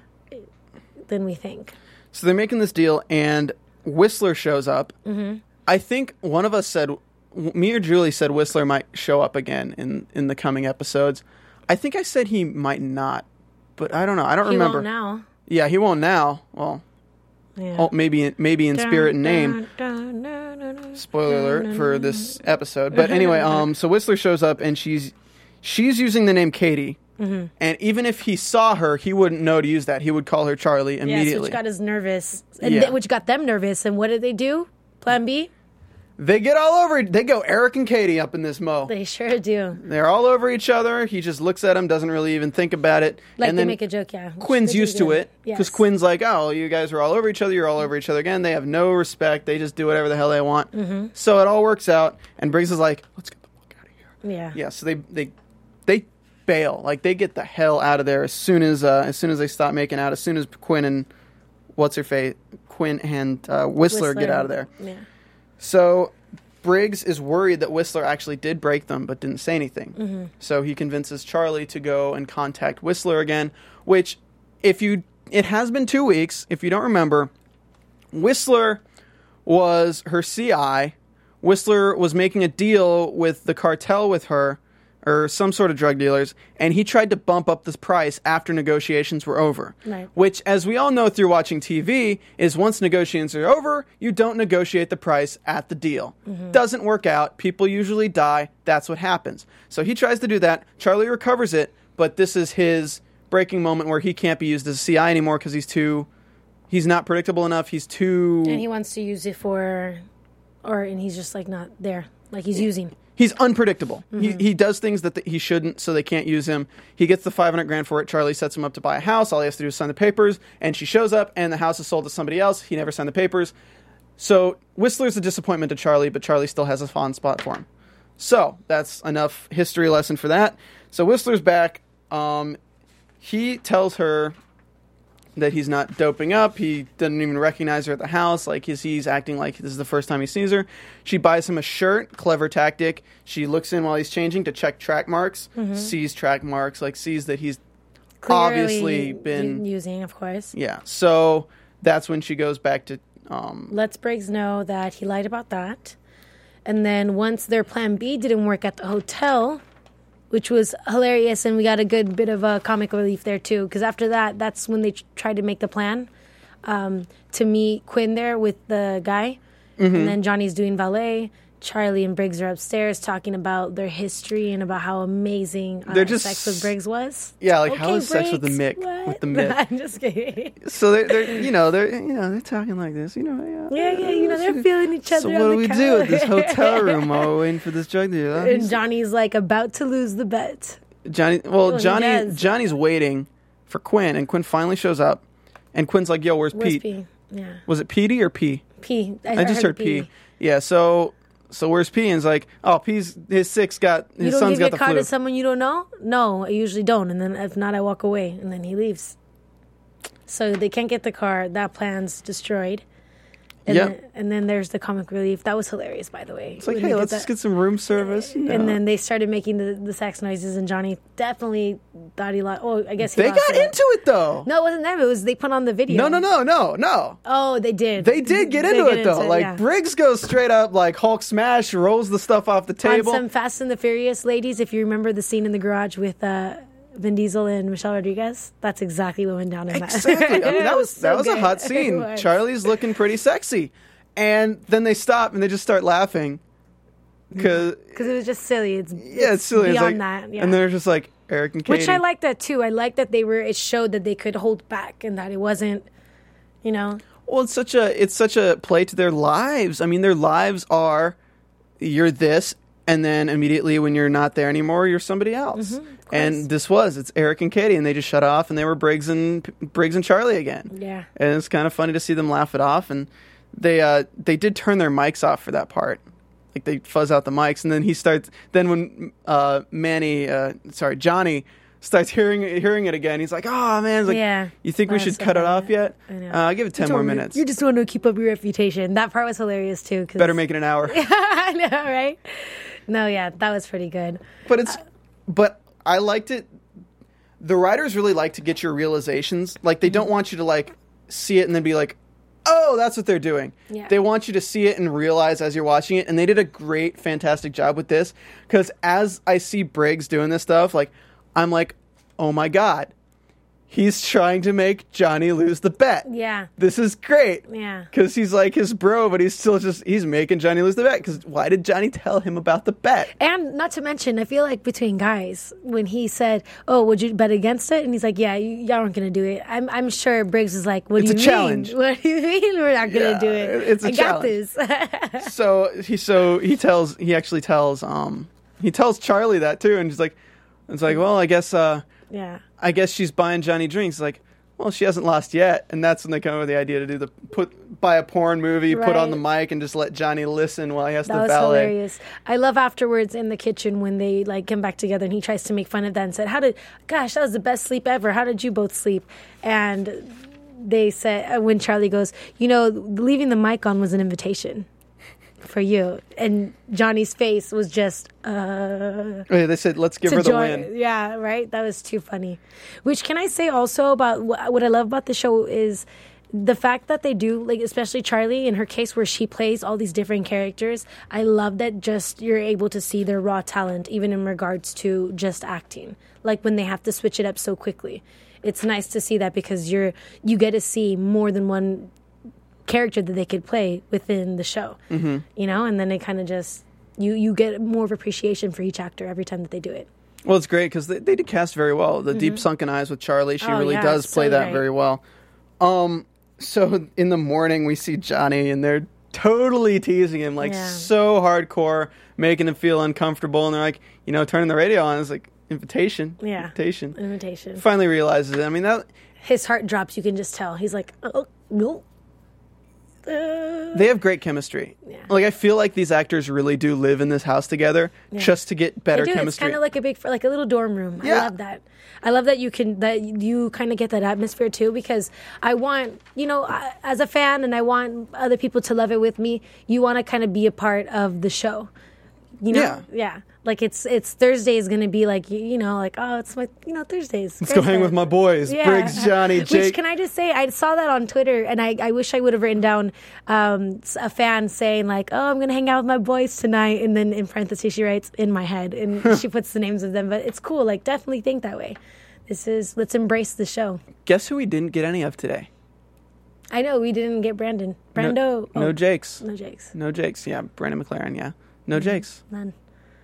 than we think. So they're making this deal, and Whistler shows up. Mm-hmm. I think one of us said, me or Julie said Whistler might show up again in, in the coming episodes. I think I said he might not, but I don't know. I don't He remember. won't now. Yeah, he won't now. Well, Yeah. oh, maybe in, maybe in spirit and name. Dun, dun, dun, dun, dun. Spoiler alert for this <laughs> episode. But anyway, um, so Whistler shows up and she's she's using the name Katie. Mm-hmm. And even if he saw her, he wouldn't know to use that. He would call her Charlie Yes, immediately. which got us nervous, and Yeah. th- which got them nervous. And what did they do? Plan B. they get all over. They go Eric and Katie up in this mo. They sure do. They're all over each other. He just looks at him, doesn't really even think about it. Like and they then make a joke, yeah. which Quinn's used to it because Yes. Quinn's like, "Oh, you guys are all over each other. You're all over each other again." They have no respect. They just do whatever the hell they want. Mm-hmm. So it all works out. And Briggs is like, "Let's get the fuck out of here." Yeah. Yeah. So they they they bail. Like they get the hell out of there as soon as uh, as soon as they stop making out. As soon as Quinn and what's her face, Quinn and uh, Whistler, get out of there. Yeah. So Briggs is worried that Whistler actually did break them but didn't say anything. Mm-hmm. So he convinces Charlie to go and contact Whistler again, which if you it has been 2 weeks, if you don't remember, Whistler was her CI. Whistler was making a deal with the cartel with her or some sort of drug dealers and he tried to bump up the price after negotiations were over. Right. Which as we all know through watching TV is once negotiations are over, you don't negotiate the price at the deal. Mm-hmm. Doesn't work out, people usually die, that's what happens. So he tries to do that, Charlie recovers it, but this is his breaking moment where he can't be used as a CI anymore because he's too he's not predictable enough, he's too And he wants to use it for, or and he's just like not there, like he's using. He's unpredictable. Mm-hmm. He, he does things that th- he shouldn't, so they can't use him. He gets the 500 grand for it. Charlie sets him up to buy a house. All he has to do is sign the papers, and she shows up, and the house is sold to somebody else. He never signed the papers. So Whistler's a disappointment to Charlie, but Charlie still has a fond spot for him. So that's enough history lesson for that. So Whistler's back. Um, he tells her that he's not doping up. He doesn't even recognize her at the house. Like he's, he's acting like this is the first time he sees her. She buys him a shirt. Clever tactic. She looks in while he's changing to check track marks. Sees track marks. Like sees that he's Clearly obviously been using, of course. yeah. So that's when she goes back to um, lets Briggs know that he lied about that. And then once their plan B didn't work at the hotel, which was hilarious, and we got a good bit of a comic relief there too, because after that, that's when they tr- tried to make the plan um, to meet Quinn there with the guy. Mm-hmm. And then Johnny's doing valet. Charlie and Briggs are upstairs talking about their history and about how amazing uh, They're just- sex with Briggs was. Yeah, like, how is sex with the Briggs, Mick- what? with the <laughs> Mick? I'm just kidding. so they're, they're you know they're you know they're talking like this you know Yeah, yeah, you know, they're feeling each other so what do we do at this hotel <laughs> room while we're waiting for this drug dealer And Johnny's like about to lose the bet. Johnny well he Johnny. Johnny's waiting for Quinn and Quinn finally shows up and Quinn's like yo where's, Where's Pete P? Yeah, was it Petey or P P. I just heard P yeah so so where's P and it's like oh P's his six got his You don't son's give got the car flu to someone you don't know? No, I usually don't. And then if not, I walk away, and then he leaves. So they can't get the car. That plan's destroyed. And, Yeah. then, and then there's the comic relief. That was hilarious, by the way. it's like hey let's just get some room service. And then they started making the, the sex noises, and Johnny definitely thought he lost. Oh, I guess he they got it. into it though No, it wasn't them. It was they put on the video. no no no no no Oh, they did. They did get into it though. like yeah. Briggs goes straight up like Hulk smash, rolls the stuff off the on table. some Fast and the Furious ladies, if you remember the scene in the garage with uh, Vin Diesel and Michelle Rodriguez, that's exactly what went down in that. Exactly. I mean, that was <laughs> that was a hot <laughs> scene. Charlie's looking pretty sexy, and then they stop and they just start laughing because because it was just silly. It's, yeah, it's silly. It's beyond like- that. Yeah. And they're just like Eric and Katie. Which I like that too. I like that they were. It showed that they could hold back and that it wasn't, you know. Well, it's such a it's such a play to their lives. I mean, their lives are you're this, and then immediately when you're not there anymore, you're somebody else. Mm-hmm, and this was it's Eric and Katie, and they just shut off, and they were Briggs and Briggs and Charlie again. Yeah. and it's kind of funny to see them laugh it off. And they uh, they did turn their mics off for that part. Like they fuzz out the mics, and then he starts. Then when uh, Manny, uh, sorry Johnny, starts hearing hearing it again, he's like, "Oh man, He's like, Yeah. you think we should cut it off yet? I know. Uh, give it ten more minutes. You just want to keep up your reputation. That part was hilarious too. Cause Better make it an hour." <laughs> I know, right? No, yeah, that was pretty good. but it's but I liked it. The writers really like to get your realizations. Like they don't mm-hmm. want you to like see it and then be like, "Oh, that's what they're doing." Yeah. They want you to see it and realize as you're watching it. And they did a great, fantastic job with this because as I see Briggs doing this stuff, like I'm like, "Oh my god." He's trying to make Johnny lose the bet. Yeah, This is great. yeah. Because he's like his bro, but he's still just he's making Johnny lose the bet. Because why did Johnny tell him about the bet? And not to mention, I feel like between guys, when he said, "Oh, would you bet against it?" and he's like, "Yeah, you, y'all aren't gonna do it." I'm, I'm sure Briggs is like, "What It's do a you challenge. mean? <laughs> What do you mean we're not gonna Yeah, do it? it's a I challenge. got this." <laughs> so he so he tells he actually tells um he tells Charlie that too, and he's like, it's like, well, I guess uh yeah, I guess she's buying Johnny drinks. Like, well, she hasn't lost yet, and that's when they come up with the idea to do the put buy a porn movie, put on the mic, and just let Johnny listen while he has that to was hilarious. I love afterwards in the kitchen when they like come back together and he tries to make fun of that and said, "How did? Gosh, that was the best sleep ever. How did you both sleep?" And they said uh, when Charlie goes, "You know, leaving the mic on was an invitation." For you and Johnny's face was just uh, Oh, yeah, they said, let's give her the join. win. Yeah, right. That was too funny. Which can I say also about what I love about the show is the fact that they do like especially Charlie in her case where she plays all these different characters. I love that just you're able to see their raw talent even in regards to just acting. Like when they have to switch it up so quickly. It's nice to see that because you're you get to see more than one character that they could play within the show. Mm-hmm. You know, and then it kind of just you you get more of appreciation for each actor every time that they do it. Well, it's great because they, they did cast very well. The deep sunken eyes with Charlie, she Mm-hmm. Oh, really yeah, does so play that great. very well. Um, so <laughs> in the morning we see Johnny, and they're totally teasing him, like Yeah. so hardcore, making him feel uncomfortable. And they're like, you know, turning the radio on. It's like invitation, Yeah. invitation. Invitation. Finally realizes it. I mean that. His heart drops. You can just tell. He's like, oh no. Uh, They have great chemistry. Yeah. Like I feel like these actors really do live in this house together just to get better I do. It's chemistry. kind of like a big, like a little dorm room. Yeah. I love that. I love that you can that you kind of get that atmosphere too because I want you know I- as a fan and I want other people to love it with me. You want to kind of be a part of the show. You know, Yeah. yeah. Like it's it's Thursday is gonna be like you, you know like oh it's my you know Thursdays. Let's go hang with my boys, yeah. Briggs, Johnny, Which Jake. can I just say, I saw that on Twitter, and I, I wish I would have written down um, a fan saying like, "Oh, I'm gonna hang out with my boys tonight," and then in parentheses she writes "in my head," and <laughs> she puts the names of them. But it's cool. Like, definitely think that way. This is let's embrace the show. Guess who we didn't get any of today? I know we didn't get Brandon. No, Brando. no oh, Jakes. no Jakes. No Jakes. Yeah, Brandon McLaren. Yeah, no Jakes. None.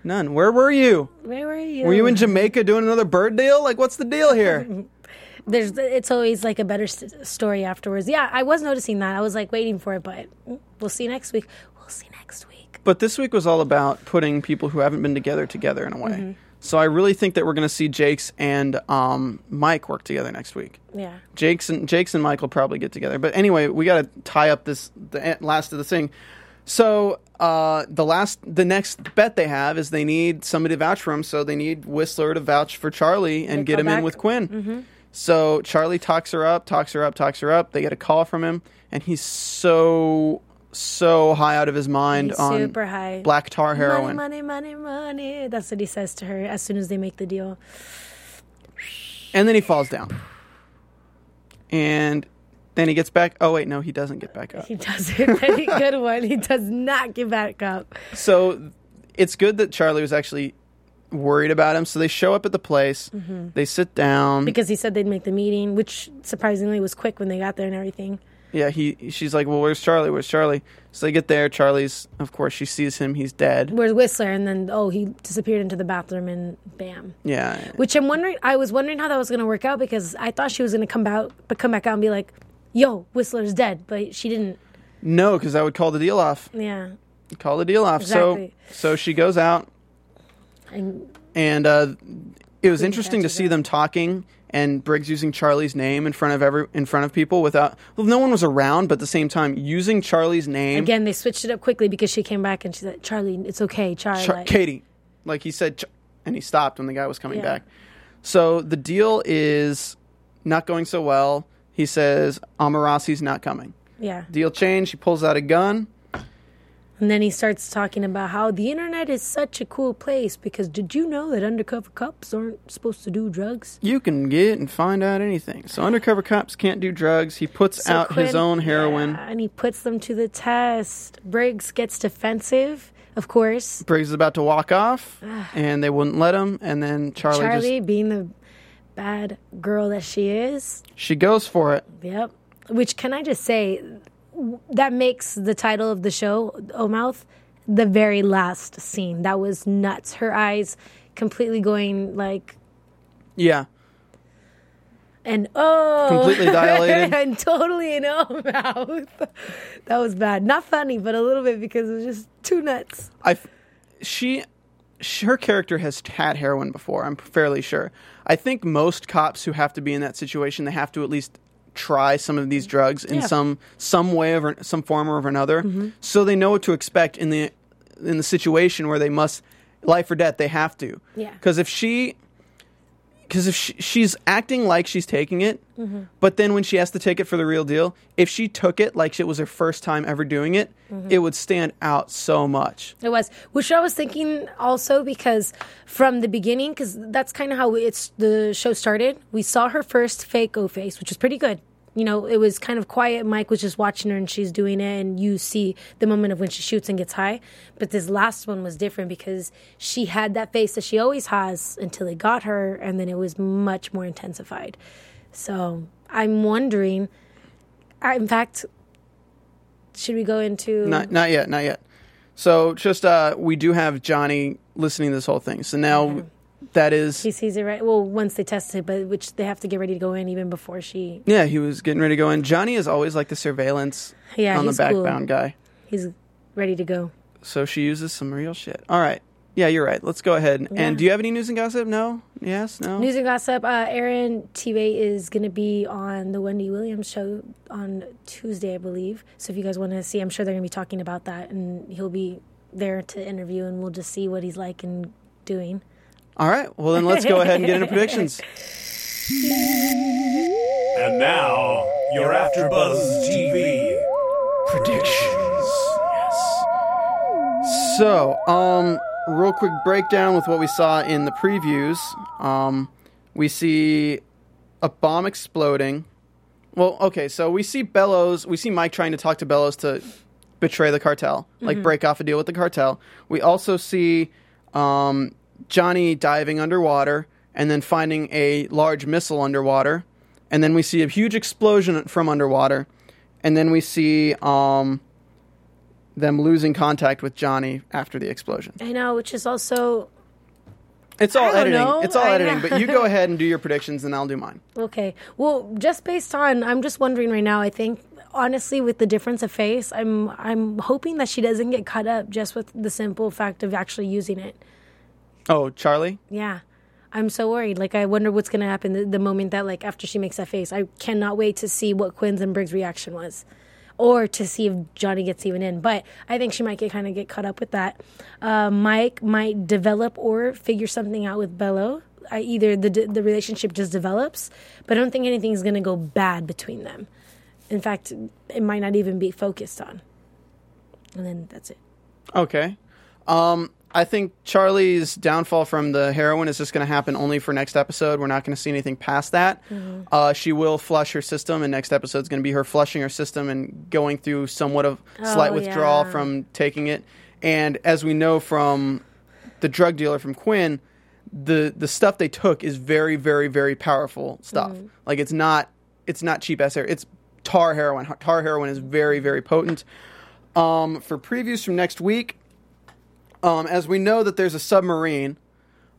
None. Where were you? Where were you? Were you in Jamaica doing another bird deal? Like, what's the deal here? <laughs> There's. It's always like a better story afterwards. Yeah, I was noticing that. I was like waiting for it, but we'll see next week. We'll see next week. but this week was all about putting people who haven't been together together in a way. Mm-hmm. So I really think that we're going to see Jakes and um, Mike work together next week. Yeah. Jake's and Jake's and Mike will probably get together. But anyway, we got to tie up this the e- last of the thing. So uh, the last, the next bet they have is they need somebody to vouch for him. So they need Whistler to vouch for Charlie and They get him in with Quinn. So Charlie talks her up, talks her up, talks her up. They get a call from him, and he's so so high out of his mind He's on super high. black tar heroin. Money, money, money, money. That's what he says to her as soon as they make the deal. And then he falls down. And then he gets back. Oh wait, no, he doesn't get back up. He doesn't. Very <laughs> good one. He does not get back up. So it's good that Charlie was actually worried about him. So they show up at the place. They sit down. Mm-hmm. Because he said they'd make the meeting, which surprisingly was quick when they got there and everything. yeah, he. She's like, "Well, where's Charlie? Where's Charlie?" So they get there. Charlie's, of course, she sees him. He's dead. Where's Whistler? And then, oh, he disappeared into the bathroom and bam. Yeah. Which I'm wondering, I was wondering how that was going to work out because I thought she was going to come out, but come back out and be like, yo, Whistler's dead. But she didn't. No, because that would call the deal off. Yeah. Call the deal off. Exactly. So so she goes out, And and uh, it was interesting to see them talking and Briggs using Charlie's name in front of every in front of people without well, no one was around, but at the same time using Charlie's name. again, they switched it up quickly because she came back and she said, Charlie, it's okay, Charlie. Char- Katie, like he said, Ch- and he stopped when the guy was coming Yeah. back. So the deal is not going so well. He says Amarasi's not coming. Yeah. Deal change. He pulls out a gun. And then he starts talking about how the internet is such a cool place because did you know that undercover cops aren't supposed to do drugs? You can get and find out anything. So undercover cops can't do drugs. He puts So out his own heroin. yeah, and he puts them to the test. Briggs gets defensive, of course. Briggs is about to walk off, <sighs> and they wouldn't let him. And then Charlie, Charlie, being the bad girl that she is, she goes for it. yep. Which can I just say, that makes the title of the show, O Mouth, the very last scene. That was nuts. Her eyes completely going like Yeah, and oh, Completely dilated. <laughs> and totally in O mouth. that was bad. Not funny, but a little bit because it was just too nuts. I she, sh her character has had heroin before. I'm fairly sure. I think most cops who have to be in that situation, they have to at least try some of these drugs in Yeah. some some way or some form or another, mm-hmm. so they know what to expect in the in the situation where they must life or death. They have to. Yeah. Because if she. Because if she, she's acting like she's taking it, Mm-hmm. but then when she has to take it for the real deal, if she took it like it was her first time ever doing it, Mm-hmm. it would stand out so much. It was, which I was thinking also because from the beginning, because that's kind of how it's the show started. We saw her first fake O face, which was pretty good. You know, it was kind of quiet. Mike was just watching her and she's doing it, and you see the moment of when she shoots and gets high. But this last one was different because she had that face that she always has until it got her, and then it was much more intensified. So I'm wondering. I, in fact, should we go into Not not yet, not yet. So just uh we do have Johnny listening to this whole thing. So now that is He sees it right. Well, once they test it, but which they have to get ready to go in even before she. yeah, he was getting ready to go in. Johnny is always like the surveillance Yeah, on the he's cool. backbound guy. He's ready to go. So she uses some real shit. All right. Yeah, you're right. Let's go ahead. And do you have any news and gossip? No? Yes? No? News and gossip. Uh, Aaron Tveit is going to be on the Wendy Williams show on Tuesday, I believe. So if you guys want to see, I'm sure they're going to be talking about that, and he'll be there to interview, and we'll just see what he's like and doing. All right. Well, then let's go ahead and get into predictions. <laughs> And now, your AfterBuzz TV predictions. Yes. So, um, real quick breakdown with what we saw in the previews. Um, we see a bomb exploding. Well, okay, so we see Bellows. We see Mike trying to talk to Bellows to betray the cartel, like break off a deal with the cartel. We also see um, Johnny diving underwater and then finding a large missile underwater. And then we see a huge explosion from underwater. And then we see um, them losing contact with Johnny after the explosion. I know, which is also It's all editing. know. It's all I editing. know. But you go <laughs> ahead and do your predictions, and I'll do mine. Okay. Well, just based on, I'm just wondering right now. I think honestly, with the difference of face, I'm I'm hoping that she doesn't get cut up just with the simple fact of actually using it. Oh, Charlie. Yeah. I'm so worried. Like, I wonder what's going to happen the, the moment that, like, after she makes that face. I cannot wait to see what Quinn's and Briggs' reaction was, or to see if Johnny gets even in. But I think she might get kind of get caught up with that. Uh, Mike might develop or figure something out with Bello. I, either the the relationship just develops, but I don't think anything's going to go bad between them. In fact, it might not even be focused on. And then that's it. Okay. Um, I think Charlie's downfall from the heroin is just going to happen only for next episode. We're not going to see anything past that. Uh, she will flush her system, and next episode is going to be her flushing her system and going through somewhat of slight Oh, withdrawal yeah. from taking it. And as we know from the drug dealer from Quinn, the the stuff they took is very, very, very powerful stuff. Like it's not it's not cheap ass heroin. It's tar heroin. Tar heroin is very, very potent. Um, for previews from next week, um, as we know that there's a submarine,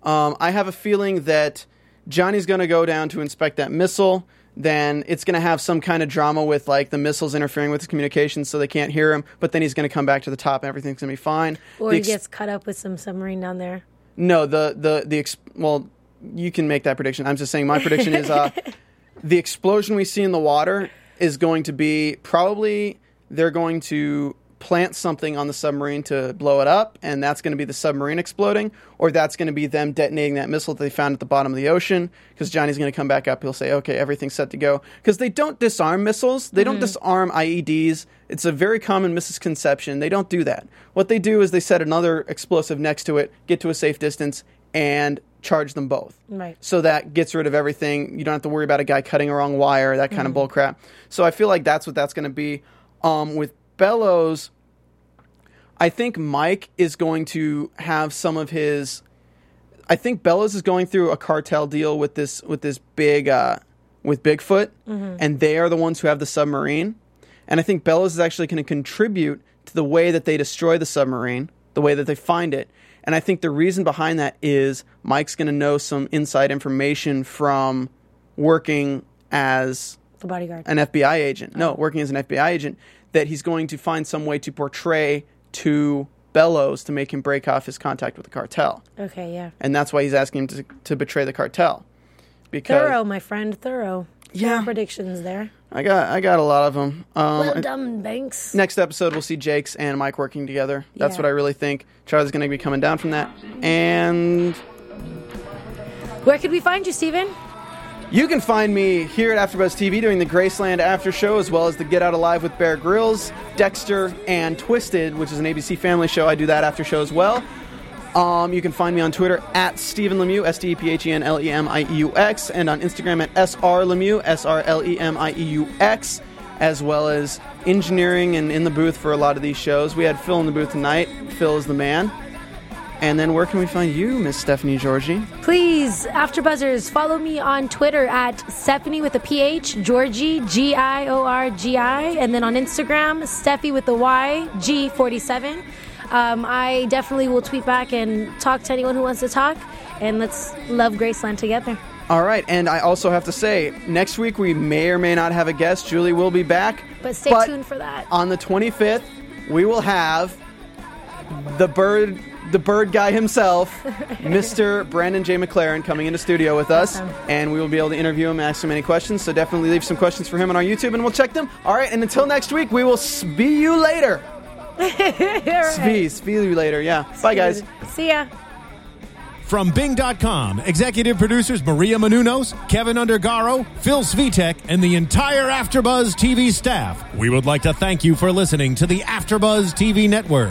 um, I have a feeling that Johnny's going to go down to inspect that missile. Then it's going to have some kind of drama with like the missiles interfering with his communications, so they can't hear him. But then he's going to come back to the top, and everything's going to be fine. Or The he ex- gets cut up with some submarine down there. no, the the the ex- well, you can make that prediction. I'm just saying my prediction is uh, <laughs> the explosion we see in the water is going to be probably they're going to plant something on the submarine to blow it up, and that's going to be the submarine exploding, or that's going to be them detonating that missile that they found at the bottom of the ocean. Because Johnny's going to come back up, he'll say, "Okay, everything's set to go." Because they don't disarm missiles, they don't disarm IEDs. It's a very common misconception. They don't do that. What they do is they set another explosive next to it, get to a safe distance, and charge them both. Right. So that gets rid of everything. You don't have to worry about a guy cutting a wrong wire, that kind of bull crap. So I feel like that's what that's going to be. Um, with Bellows, I think Mike is going to have some of his. I think Bellows is going through a cartel deal with this with this big uh, with Bigfoot, and they are the ones who have the submarine. And I think Bellows is actually going to contribute to the way that they destroy the submarine, the way that they find it. And I think the reason behind that is Mike's going to know some inside information from working as The bodyguard. an FBI agent. No, working as an FBI agent, that he's going to find some way to portray to Bellows to make him break off his contact with the cartel. Okay, yeah. And that's why he's asking him to, to betray the cartel. Because Thorough, my friend, thorough. Yeah. Four predictions there. I got I got a lot of them. Um, Well done, Banks. next episode we'll see Jake's and Mike working together. That's Yeah. what I really think. Charlie's going to be coming down from that. And Where could we find you, Steven? You can find me here at AfterBuzz TV doing the Graceland After Show, as well as the Get Out Alive with Bear Grylls, Dexter, and Twisted, which is an ABC Family show. I do that after show as well. Um, you can find me on Twitter at Stephen Lemieux, S T E P H E N L E M I E U X, and on Instagram at S R Lemieux, S R L E M I E U X, as well as engineering and in the booth for a lot of these shows. We had Phil in the booth tonight. Phil is the man. And then where can we find you, Miss Stephanie Giorgi? Please, After Buzzers, follow me on Twitter at Stephanie with a PH, Giorgi, G I O R G I, and then on Instagram, Steffi with the Y, G47. Um, I definitely will tweet back and talk to anyone who wants to talk, and let's love Graceland together. All right, and I also have to say, next week we may or may not have a guest. Julie will be back. But stay tuned for that. On the 25th, we will have the bird, the bird guy himself, Mr. Brandon J. McLaren, coming into studio with us, Awesome. and we will be able to interview him, ask him any questions. So definitely leave some questions for him on our YouTube, and we'll check them. All right, and until next week, we will see you later. <laughs> Spee, see you later. Yeah. Bye, guys. See ya. From Bing.com, executive producers Maria Menounos, Keven Undergaro, Phil Svitek, and the entire Afterbuzz TV staff, we would like to thank you for listening to the Afterbuzz TV network.